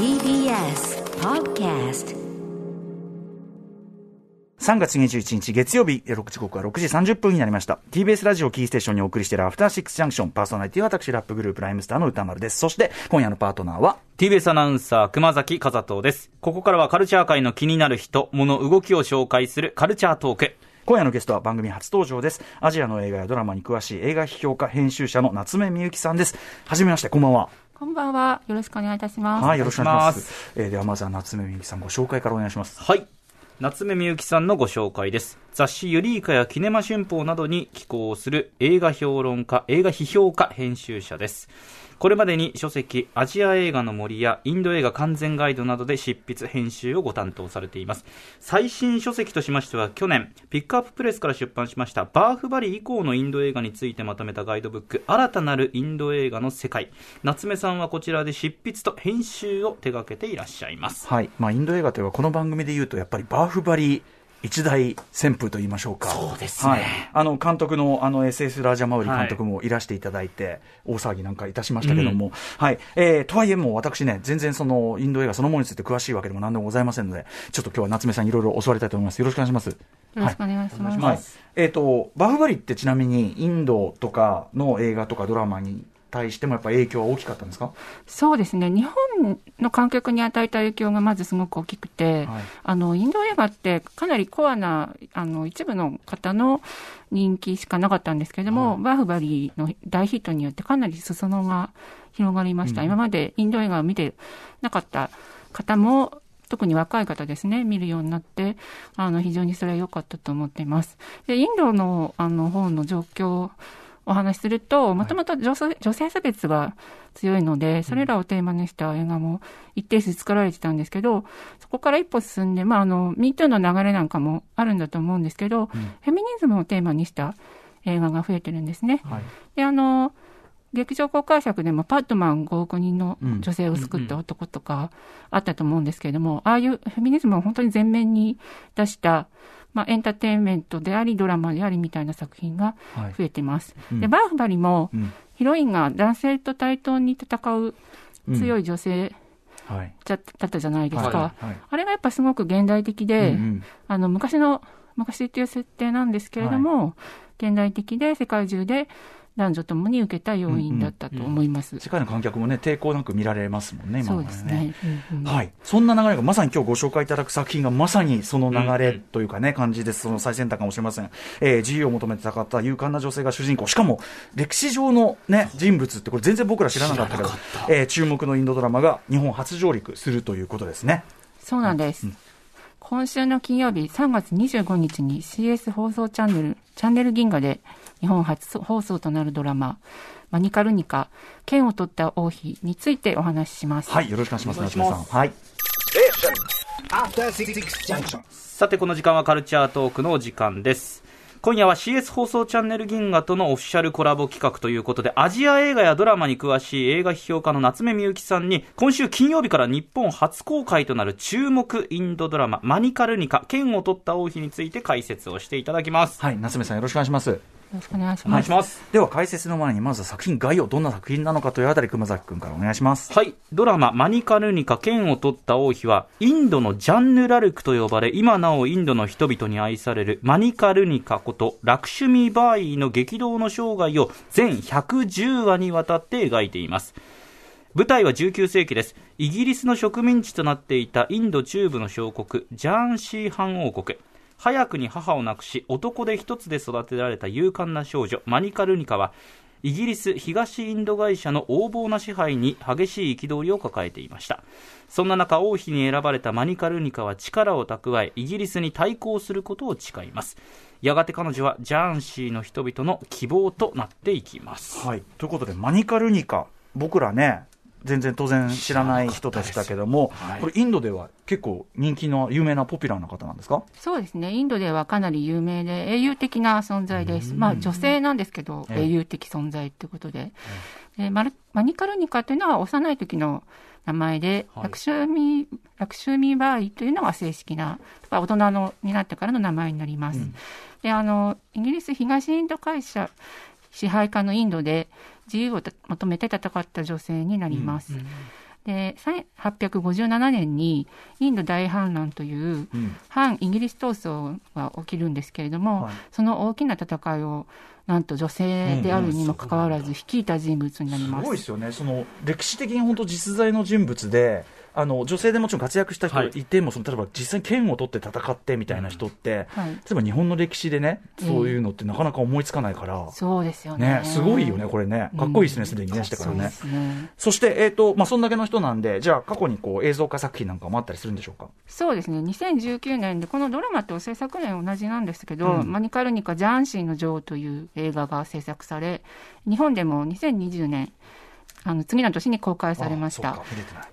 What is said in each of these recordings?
TBS Podcast 3月21日月曜日、えー6時刻は6時30分になりました。TBS ラジオキーステーションにお送りしているアフターシックスジャンクションパーソナリティは私、ラップグループライムスターの歌丸です。そして、今夜のパートナーは、TBS アナウンサー熊崎和人です。ここからはカルチャー界の気になる人、物、動きを紹介するカルチャートーク。今夜のゲストは番組初登場です。アジアの映画やドラマに詳しい映画批評家、編集者の夏目みゆきさんです。はじめまして、こんばんは。こんばんは。よろしくお願いいたします。はい、よろしくお願いします。えーではまずは夏目みゆきさんご紹介からお願いします。はい。夏目みゆきさんのご紹介です。雑誌ユリーカやキネマ旬報などに寄稿する映画評論家、映画批評家、編集者です。これまでに書籍、アジア映画の森やインド映画完全ガイドなどで執筆、編集をご担当されています。最新書籍としましては、去年、ピックアッププレスから出版しました、バーフバリ以降のインド映画についてまとめたガイドブック、新たなるインド映画の世界。夏目さんはこちらで執筆と編集を手掛けていらっしゃいます。はい。まあ、インド映画といえば、この番組で言うと、やっぱりバーフバリ一大旋風と言いましょうか。そうですねはい。あの、監督の、あの、SS ラージャマウリ監督もいらしていただいて、大騒ぎなんかいたしましたけども、はい。えー、とはいえもう私ね、全然その、インド映画そのものについて詳しいわけでも何でもございませんので、ちょっと今日は夏目さんいろいろ教わりたいと思います。よろしくお願いします。よろしくお願いします。はい。えっ、と、バーフバリってちなみに、インドとかの映画とかドラマに対してもやっぱ影響は大きかったんですか？そうですね。日本の観客に与えた影響がまずすごく大きくて、はいあの、インド映画ってかなりコアな、あの、一部の方の人気しかなかったんですけれども、バーフバリーの大ヒットによってかなり裾野が広がりました。今までインド映画を見てなかった方も、特に若い方ですね、見るようになって、あの、非常にそれは良かったと思っています。で、インドの、あの、方の状況をお話しすると、もともと女性差別が強いので、それらをテーマにした映画も一定数作られてたんですけど、そこから一歩進んで、まあ、あの、MeToo の流れなんかもあるんだと思うんですけど、フェミニズムをテーマにした映画が増えてるんですね。はい。で、あの、劇場公開作でもパットマン5億人の女性を救った男とかあったと思うんですけれども、ああいうフェミニズムを本当に前面に出した、まあ、エンターテインメントであり、ドラマでありみたいな作品がはい増えてます。うんで、バーフバリもうん。ヒロインが男性と対等に戦う強い女性だったじゃないですか。はい。はいあれがやっぱすごく現代的で、うんうんあの昔の昔っていう設定なんですけれども、現代的で世界中で男女ともに受けた要因だったと思います。世界の観客もね、抵抗なく見られますもんね、今そうまですね。うんうんはい。そんな流れが、まさに今日ご紹介いただく作品がまさにその流れというかね、感じです。その最先端かもしれません。えー自由を求めて戦った勇敢な女性が主人公。しかも、歴史上のね、人物って、これ全然僕ら知らなかったけど、えー注目のインドドラマが日本初上陸するということですね。そうなんです。今週の金曜日3月25日に CS 放送チャンネル、チャンネル銀河で日本初放送となるドラマ、マニカルニカ、剣を取った王妃についてお話しします。はい。よろしくお願いします、夏目さん。はい。After Six Junction. さてこの時間はカルチャートークのお時間です今夜は CS 放送チャンネル銀河とのオフィシャルコラボ企画ということでアジア映画やドラマに詳しい映画批評家の夏目みゆきさんに今週金曜日から日本初公開となる注目インドドラママニカルニカ剣を取った王妃について解説をしていただきますはい。夏目さんよろしくお願いします。よろしくお願いしお願ます。いしますでは、解説の前に、まずは作品概要、どんな作品なのかというあたり、熊崎くんからお願いします。はい。ドラマ、マニカルニカ、剣を取った王妃は、インドのジャンヌ・ラルクと呼ばれ、今なおインドの人々に愛されるマニカルニカこと、ラクシュミー・バーイの激動の生涯を全110話にわたって描いています。舞台は19世紀です。イギリスの植民地となっていたインド中部の小国、ジャーンシー藩王国。早くに母を亡くし、男で一つで育てられた勇敢な少女、マニカルニカは、イギリス東インド会社の横暴な支配に激しい憤りを抱えていました。そんな中、王妃に選ばれたマニカルニカは力を蓄え、イギリスに対抗することを誓います。やがて彼女はジャーンシーの人々の希望となっていきます。はい。ということで、マニカルニカ、僕らね、全然当然知らない人でしたけども、これインドでは結構人気の有名なポピュラーな方なんですか？そうですね。インドではかなり有名で、英雄的な存在です。まあ、女性なんですけど、ええ英雄的存在ってことで。でマルマニカルニカというのは幼い時の名前で、はいラクシューミー、ラクシューミーバーイというのが正式な、大人のになってからの名前になります。で、あの、イギリス東インド会社支配下のインドで自由を求めて戦った女性になります。でで1857年にインド大反乱といううん。反イギリス闘争が起きるんですけれども、はい。その大きな戦いをなんと女性であるにもか。かわらず率いた人物になりす。ます。ごいですよね、その歴史的に本当、実在の人物で、あの女性でもちろん活躍した人はい。いても、その例えば実際に剣を取って戦ってみたいな人って、はい。例えば日本の歴史でね、ええそういうのってなかなか思いつかないから、そうですよね。ね、すごいよね、これね、かっこいいですね、うん。すでにね、してからね。そして、えっ、と、まあ、そんだけの人なんで、じゃあ、過去にこう映像化作品なんかもあったりするんでしょうか？そうですね。2019年で、このドラマと制作年同じなんですけど、うん。マニカルニカ・ジャンシーの女王という映画が制作され、日本でも2020年、あの次の年に公開されました。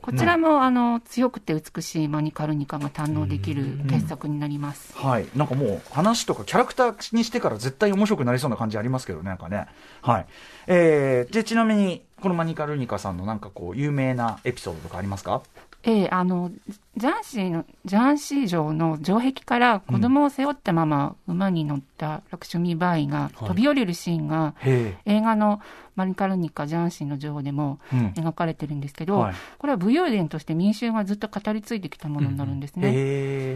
こちらも、あの強くて美しいマニカルニカが堪能できる傑作になります。はい、なんかもう話とかキャラクターにしてから絶対面白くなりそうな感じありますけどね、なんかね。はい。えー、で、ちなみに、このマニカルニカさんのなんかこう、有名なエピソードとかありますか？ええあのジャンシーのジャンシー城の城壁から子供を背負ったまま馬に乗ったラクシュミーバーイが飛び降りるシーンが、へ映画のマニカルニカ・ジャンシーの女王でも。描かれてるんですけど、はいこれは武勇伝として民衆がずっと語り継いできたものになるんですね。へ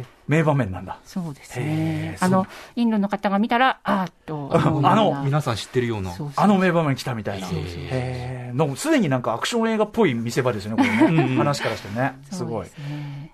え。名場面なんだ。そうですへねー。あの、インドの方が見たら、あーっと。あの皆さん知ってるような。そうそうあの名場面来たみたいな。そうそうへえ。なんかすでになんかアクション映画っぽい見せ場ですよね、これね。話からしてね。すごい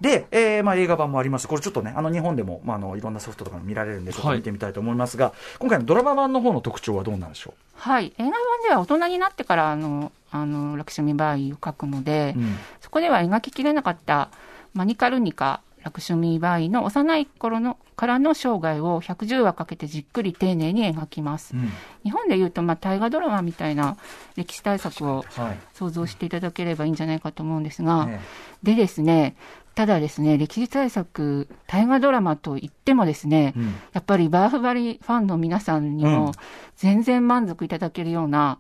で。えーまあ、映画版もあります、これちょっとね、あの日本でも、まあ、あのいろんなソフトとかも見られるんで、ちょっとはい見てみたいと思いますが、今回のドラマ版の方の特徴はどうなんでしょはい。映画版では大人になってから、あの、あの、ラクシュミバーイを描くので、う、うんそこでは描ききれなかったマニカルニカ、ラクシュミバーイの幼い頃のからの生涯を110話かけてじっくり丁寧に描きます。うん日本でいうと、まあ、大河ドラマみたいな歴史大作をはい想像していただければいいんじゃないかと思うんですが、ねでですね、ただですね、歴史大作、大河ドラマといってもですね、うん。やっぱりバーフバリファンの皆さんにうん。も全然満足いただけるような、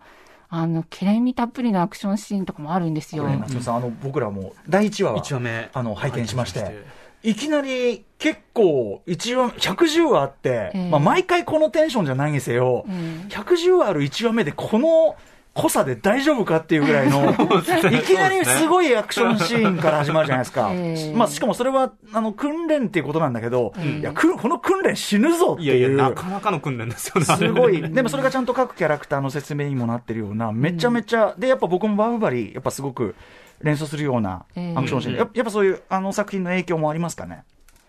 あの、けれみたっぷりなアクションシーンとかもあるんですよ。これ、夏目さん、あの僕らも第1話は一話目。あの拝見しまして。いきなり結構、1話、110話あって、ええ。まあ、毎回このテンションじゃないにせよ、うん110話ある1話目で、この濃さで大丈夫かっていうぐらいの、いきなりすごいアクションシーンから始まるじゃないですか。ええまあ、しかもそれは、あの、訓練っていうことなんだけど、ええいや、くこの訓練死ぬぞっていやいや、いう。なかなかの訓練ですよね。すごい、でもそれがちゃんと各キャラクターの説明にもなってるような、めちゃめちゃ、で、やっぱ僕もバーフバリー、やっぱすごく連想するようなええアクションシーン、やっぱそういうあの作品の影響もありますかね？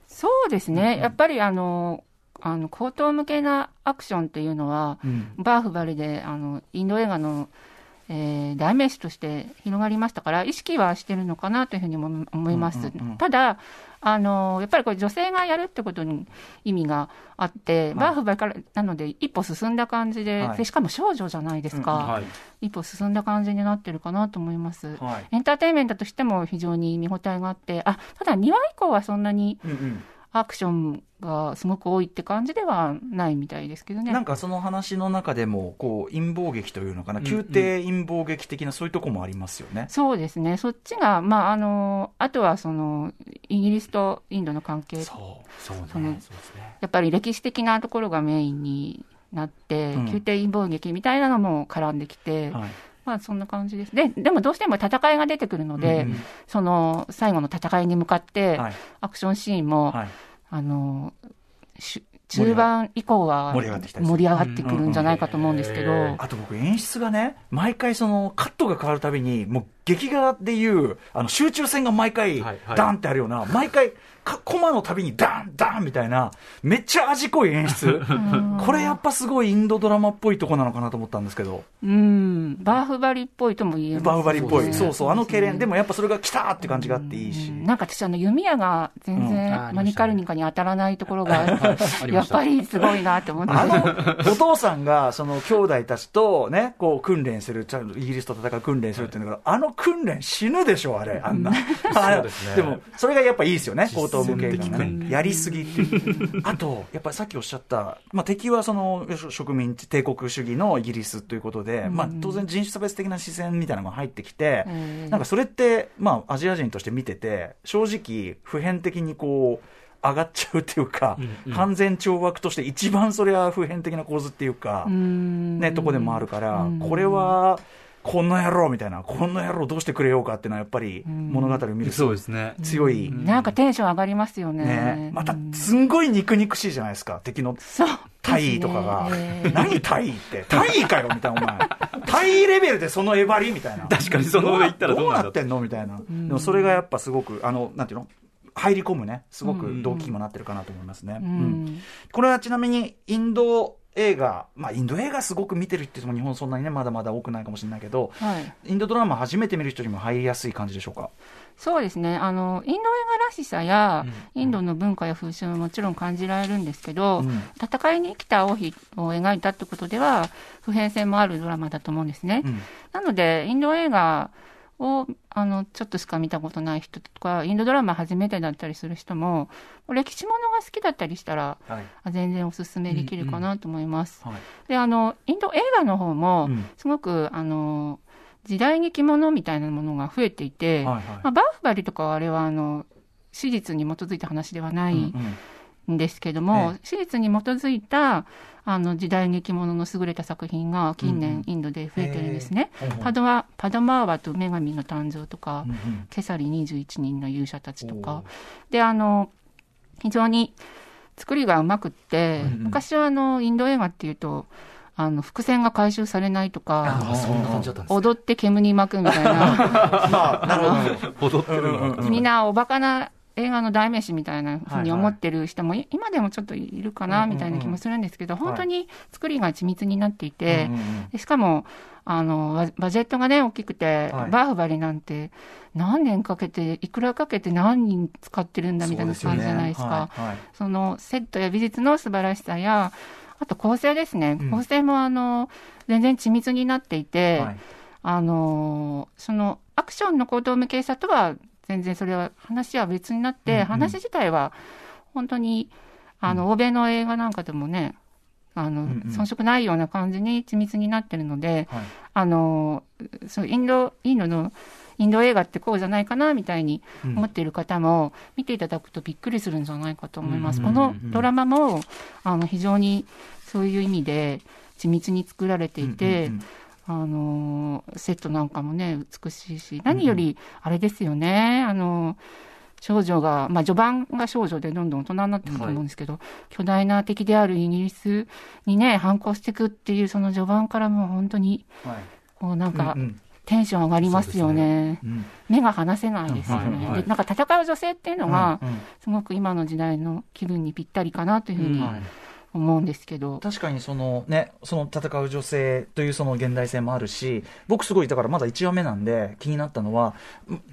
そうですね、やっぱりあの、あの、高等向けなアクションっていうのは、うん。バーフバリで、あの、インド映画の、えー代名詞として広がりましたから、意識はしてるのかなというふうにも思います。うんうんうんただ、あの、やっぱりこれ女性がやるってことに意味があって、バーフバリから、なので一歩進んだ感じで、はい。でしかも少女じゃないですか、はい。一歩進んだ感じになってるかなと思います。はい。エンターテインメントとしても非常に見応えがあって、あ、ただ2話以降はそんなにうんうんアクションがすごく多いって感じではないみたいですけどね。なんかその話の中でも、こう、陰謀劇というのかな、うん宮廷陰謀劇的なそういうとこもありますよね。そうですね。そっちが、まあ、あの、あとはその、イギリスとインドの関係、そう、そうね。そのそうですね。やっぱり歴史的なところがメインになって、うん宮廷陰謀劇みたいなのも絡んできて、はいまあそんな感じです。で、でもどうしても戦いが出てくるので、うんうんその最後の戦いに向かって、はいアクションシーンも、はいあの、し中盤以降は盛り上がってくるんじゃないかと思うんですけど、あと僕、演出がね、毎回そのカットが変わるたびに、もう劇画でいう、あの集中線が毎回はいはい。ダンってあるような、毎回、かコマのたびにダンダンみたいな、めっちゃ味濃い演出。これやっぱすごいインドドラマっぽいとこなのかなと思ったんですけど、うん、バーフバリっぽいとも言えます。バウバリっぽい。ね。そうそう、あの痙攣。でももやっぱそれが来たーって感じがあっていいし。なんか私、あの弓矢が全然マニカルニカに当たらないところが、やっぱりすごいなって思って。あの、お父さんが、その兄弟たちとね、こう訓練する、ちゃんとイギリスと戦う訓練するっていうんだから、あの訓練死ぬでしょ、あれ、あんな。ですね。でも、それがやっぱいいですよね、高等無形がね。やりすぎっていう。あと、やっぱりさっきおっしゃった、まあ敵はその植民地帝国主義のイギリスということで、まあ当然人種差別的な視線みたいなのが入ってきて、うん。なんかそれって、まあアジア人として見てて、正直普遍的にこう、上がっちゃうっていうか、うんうん。完全懲悪として一番それは普遍的な構図っていうか、うん。ね、とこでもあるから、うん。これは、こんな野郎みたいな、こんな野郎どうしてくれようかっていうのはやっぱり物語を見るとそうですね。強い。なんかテンション上がりますよね。ね、またうんすんごい肉肉しいじゃないですか、敵のそう。大尉とかが何大尉って？大尉かよみたいな、お前。大尉レベルでそのえばりみたいな。確かにその上行ったらどうなんだどうなってんのみたいな。でもそれがやっぱすごく、あの、なんていうの？入り込むね、すごく動機にもなってるかなと思いますね。ううんん。これはちなみにインド映画、まあインド映画すごく見てるっていう人も日本そんなにね、まだまだ多くないかもしれないけど、はい。インドドラマ初めて見る人にも入りやすい感じでしょうか？そうですね。あの、インド映画らしさや、インドの文化や風習ももちろん感じられるんですけど、うん戦いに生きた王妃を描いたってことでは、普遍性もあるドラマだと思うんですね。うんなので、インド映画を、あの、ちょっとしか見たことない人とか、インドドラマ初めてだったりする人も、歴史ものが好きだったりしたら、はい。あ全然おすすめできるかなと思います。はい。で、あの、インド映画の方もうん、すごく、あの、時代劇ものみたいなものが増えていて、はいはいまあ、バーフバリとかはあれは、あの、史実に基づいた話ではないうんうんんですけども、え史実に基づいた、あの、時代劇ものの優れた作品が近年インドで増えてるんですね。パドワ、パドマーワと女神の誕生とか、うんうん。ケサリ21人の勇者たちとおかー。で、あの、非常に作りがうまくって、うんうん。昔はあの、インド映画っていうと、あの、伏線が回収されないとか、踊って煙に巻くみたいな、ま あ、なるほど。踊ってるのが。みんなおバカな映画の代名詞みたいなふうに思ってる人も、い今でもちょっといるかな、みたいな気もするんですけど、うんうん本当に作りが緻密になっていて、うんうんうん。でしかも、あの、ババジェットがね、大きくて、はい。バーフバリなんて、何年かけて、いくらかけて何人使ってるんだみたいな感じじゃないですか。はいはい。そのセットや美術の素晴らしさや、あと構成ですね。うん。構成もあの、全然緻密になっていて、はい。あの、その、アクションの行動向けさとは、全然それは、話は別になって、うんうん。話自体は、本当に、あの、欧米の映画なんかでもね、あの、うんうん。遜色ないような感じに緻密になってるので、はい。あの、そう、インド、インドの、インド映画ってこうじゃないかなみたいにうん。思っている方も見ていただくとびっくりするんじゃないかと思います。うんこのドラマもあの非常にそういう意味で緻密に作られていて、うんうんあのセットなんかもね美しいし何よりあれですよね、あの少女が、まあ、序盤が少女でどんどん大人になっていくと思うんですけど、巨大な敵であるイギリスにね反抗していくっていうその序盤からもう本当にはい。こうなんかうんうん。テンション上がりますよね。うん。目が離せないですよね。うんはいはい。でなんか戦う女性っていうのが、うんうん。すごく今の時代の気分にぴったりかなというふうにはい思うんですけど。確かにそのね、その戦う女性というその現代性もあるし、僕すごいだからまだ1話目なんで気になったのは、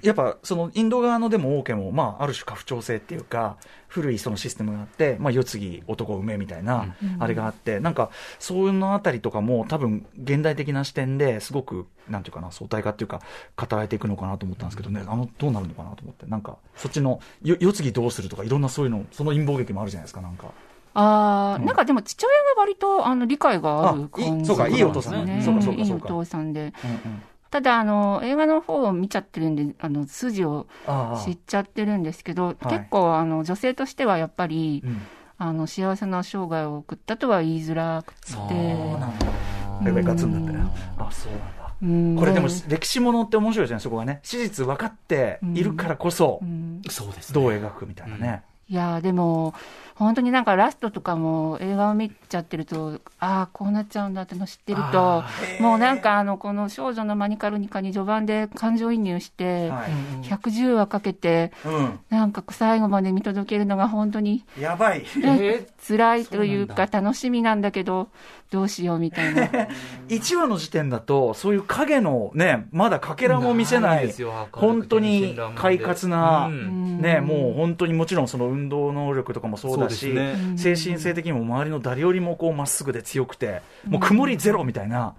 やっぱそのインド側のでも王家も、まあある種家父長制っていうか、古いそのシステムがあって、まあ世継ぎ男を産めみたいな、あれがあって、なんかそういうのあたりとかも多分現代的な視点ですごく、なんていうかな、相対化っていうか、語られていくのかなと思ったんですけどね、あの、どうなるのかなと思って、なんかそっちのよ世継ぎどうするとかいろんなそういうの、その陰謀劇もあるじゃないですか、なんか。ああ、うんなんかでも父親が割とあの理解があるあいい感じそうかいいお父さんねね。そうかそうかいいお父さんで。うんうんただ、あの、映画の方を見ちゃってるんで、あの、筋を知っちゃってるんですけど、はい結構、あの、女性としてはやっぱり、うんあの、幸せな生涯を送ったとは言いづらくて。そうなんだ。やっぱりガツンだったよ。あ、そうなんだ。うんこれでも歴史ものって面白いじゃないそこがね。史実分かっているからこそう、んそうですね。どう描くみたいなね。いやーでも、本当になんかラストとかも映画を見ちゃってると、ああ、こうなっちゃうんだっての知ってるとあ、もうなんかあの、この少女のマニカルニカに序盤で感情移入して、はい。110話かけて、うん。なんか最後まで見届けるのが本当にやばい。え辛いというか楽しみなんだけど、どうしようみたいな。1話の時点だと、そういう影のね、まだかけらも見せない、ですよ。本当に快活な、うん。ね、もう本当にもちろんその運動能力とかもそうだし、ね。精神性的にも周りの誰よりもこうまっすぐで強くて、もう曇りゼロみたいな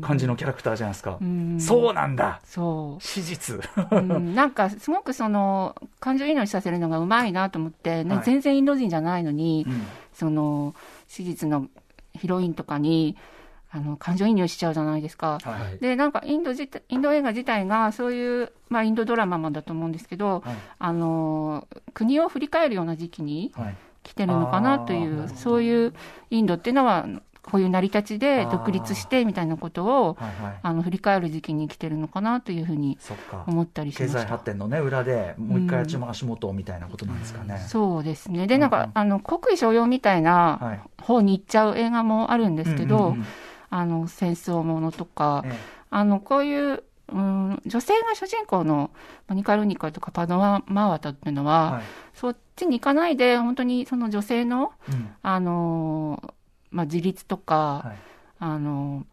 感じのキャラクターじゃないですか。うん。そうなんだ。そう。史実。うん。なんかすごくその感情移入させるのがうまいなと思って、ねはい。全然インド人じゃないのに、うん。その史実のヒロインとかにあの感情移入しちゃうじゃないですか。はいでなんかインド自体インド映画自体がそういう、まあ、インドドラマもだと思うんですけど、はい。あの国を振り返るような時期にはい。来てるのかなというそういうインドっていうのはこういう成り立ちで独立してみたいなことを、はいはい。あの振り返る時期に来てるのかなというふうに思ったりしました。経済発展のね裏でもう一回足足元みたいなことなんですかね、そうですね。で、なんかうん。うん、あの、国威所用みたいはない。方に行っちゃう映画もあるんですけどうんうんうん、あの、戦争ものとか、えあの、こういう、うん、女性が主人公のマニカルニカとかパドママワタっていうのえは、はい。そっちに行かないで、本当にその女性の、うん。あのーまあ、自立とか、はいあのー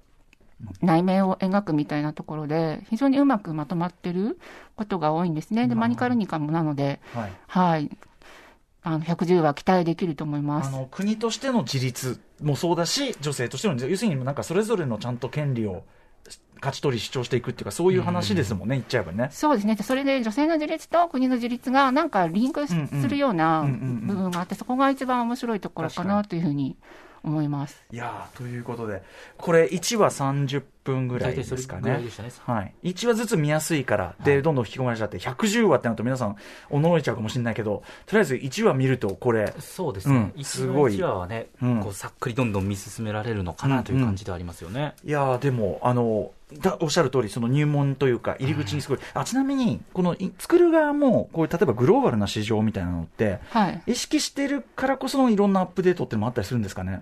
内面を描くみたいなところで、非常にうまくまとまってることが多いんですね。で、まあマニカルニカもなので、はいはい。あの、110話期待できると思います。あの国としての自立もそうだし女性としての要するになんかそれぞれのちゃんと権利を勝ち取り主張していくっていうかそういう話ですもんね、言っちゃえばね。そうですね。それで女性の自立と国の自立がなんかリンクすうんうんるようなうんうんうん部分があって、そこが一番面白いところかなというふうに思います。いやということでこれ1話30分ぐらいですかね。はい、1話ずつ見やすいから、で、どんどん引き込まれちゃって、110話ってなると皆さん、驚いちゃうかもしれないけど、とりあえず1話見ると、これ、そうですね。うん一すごい1話はね、うんこうさっくりどんどん見進められるのかなという感じではありますよね。いやーでも、あの、だおっしゃる通り、その入門というか、入り口にすごい、あちなみに、このい作る側も、こういう例えばグローバルな市場みたいなのって、はい。意識してるからこそのいろんなアップデートっていうのもあったりするんですかね？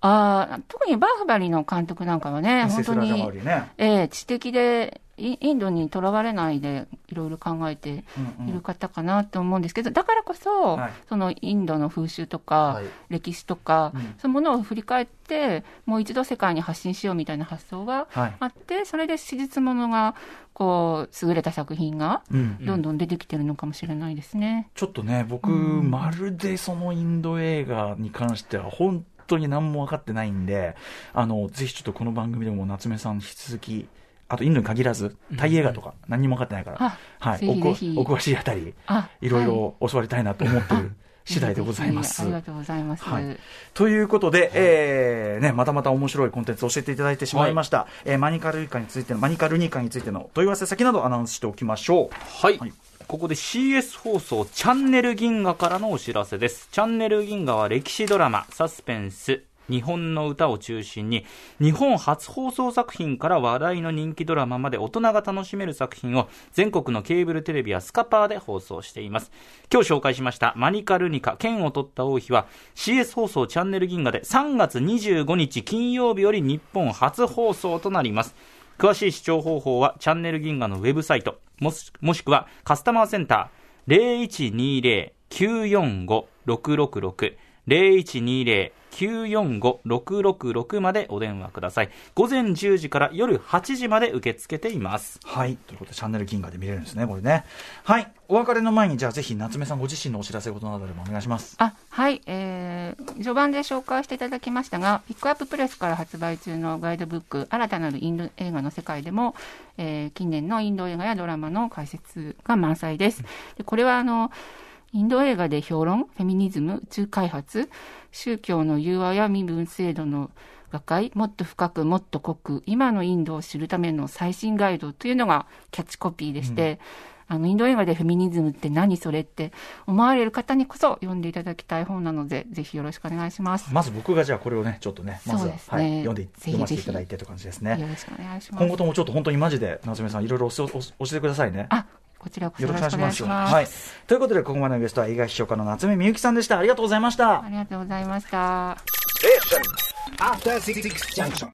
ああ、特にバーフバリの監督なんかはね、本当にね。ええ知的で、イインドにとらわれないで、いろいろ考えてうんうんいる方かなと思うんですけど、だからこそ、はいそのインドの風習とか、はい歴史とか、うんそういうものを振り返って、もう一度世界に発信しようみたいな発想がはい。あって、それで史実ものが、こう、優れた作品が、うんどんどん出てきてるのかもしれないですね。ちょっとね、僕、うんまるでそのインド映画に関しては、本当に何も分かってないんで、あの、ぜひちょっとこの番組でも夏目さん引き続き、あとインドに限らず、タイ映画とか何にも分かってないから、あ、はい、お詳しいあたり、あ、いろいはろ教わりたいなと思ってる次第でございます。ありがとうございます。はいということで、えーね、またまた面白いコンテンツを教えていただいてしまいました。えーマニカルニカについての、マニカルニカについての問い合わせ先などアナウンスしておきましょう。はい。はいここで CS 放送チャンネル銀河からのお知らせです。チャンネル銀河は歴史ドラマ、サスペンス、日本の歌を中心に、日本初放送作品から話題の人気ドラマまで大人が楽しめる作品を全国のケーブルテレビやスカパーで放送しています。今日紹介しましたマニカルニカ、剣を取った王妃は CS 放送チャンネル銀河で3月25日金曜日より日本初放送となります。詳しい視聴方法はチャンネル銀河のウェブサイト、もしもしくはカスタマーセンター0120-945-666 0120-945-666までお電話ください。午前10時から夜8時まで受け付けています。はい。ということで、チャンネル銀河で見れるんですね、これね。はい。お別れの前に、じゃあぜひ夏目さんご自身のお知らせことなどでもお願いします。あはい、えー、序盤で紹介していただきましたが、ピックアッププレスから発売中のガイドブック、新たなるインド映画の世界でも、えー近年のインド映画やドラマの解説が満載です。でこれはあのインド映画で評論、フェミニズム、宇宙開発、宗教の融和や身分制度の和解、もっと深く、もっと濃く、今のインドを知るための最新ガイドというのがキャッチコピーでして、あの、インド映画でフェミニズムって何それって思われる方にこそ読んでいただきたい本なので、ぜひよろしくお願いします。まず僕がじゃあこれをね、ちょっとね、まずは、ねはい、読んで読ませていただいてという感じですね。よろしくお願いします。今後ともちょっと本当にマジで、夏目さん、いろいろ教え教えてくださいね。あ、こちらこそよろしくお願いします。はい。ということで、ここまでのゲストは映画批評家の夏目みゆきさんでした。ありがとうございましたあ。りがとうございました。Station. After Six Junction.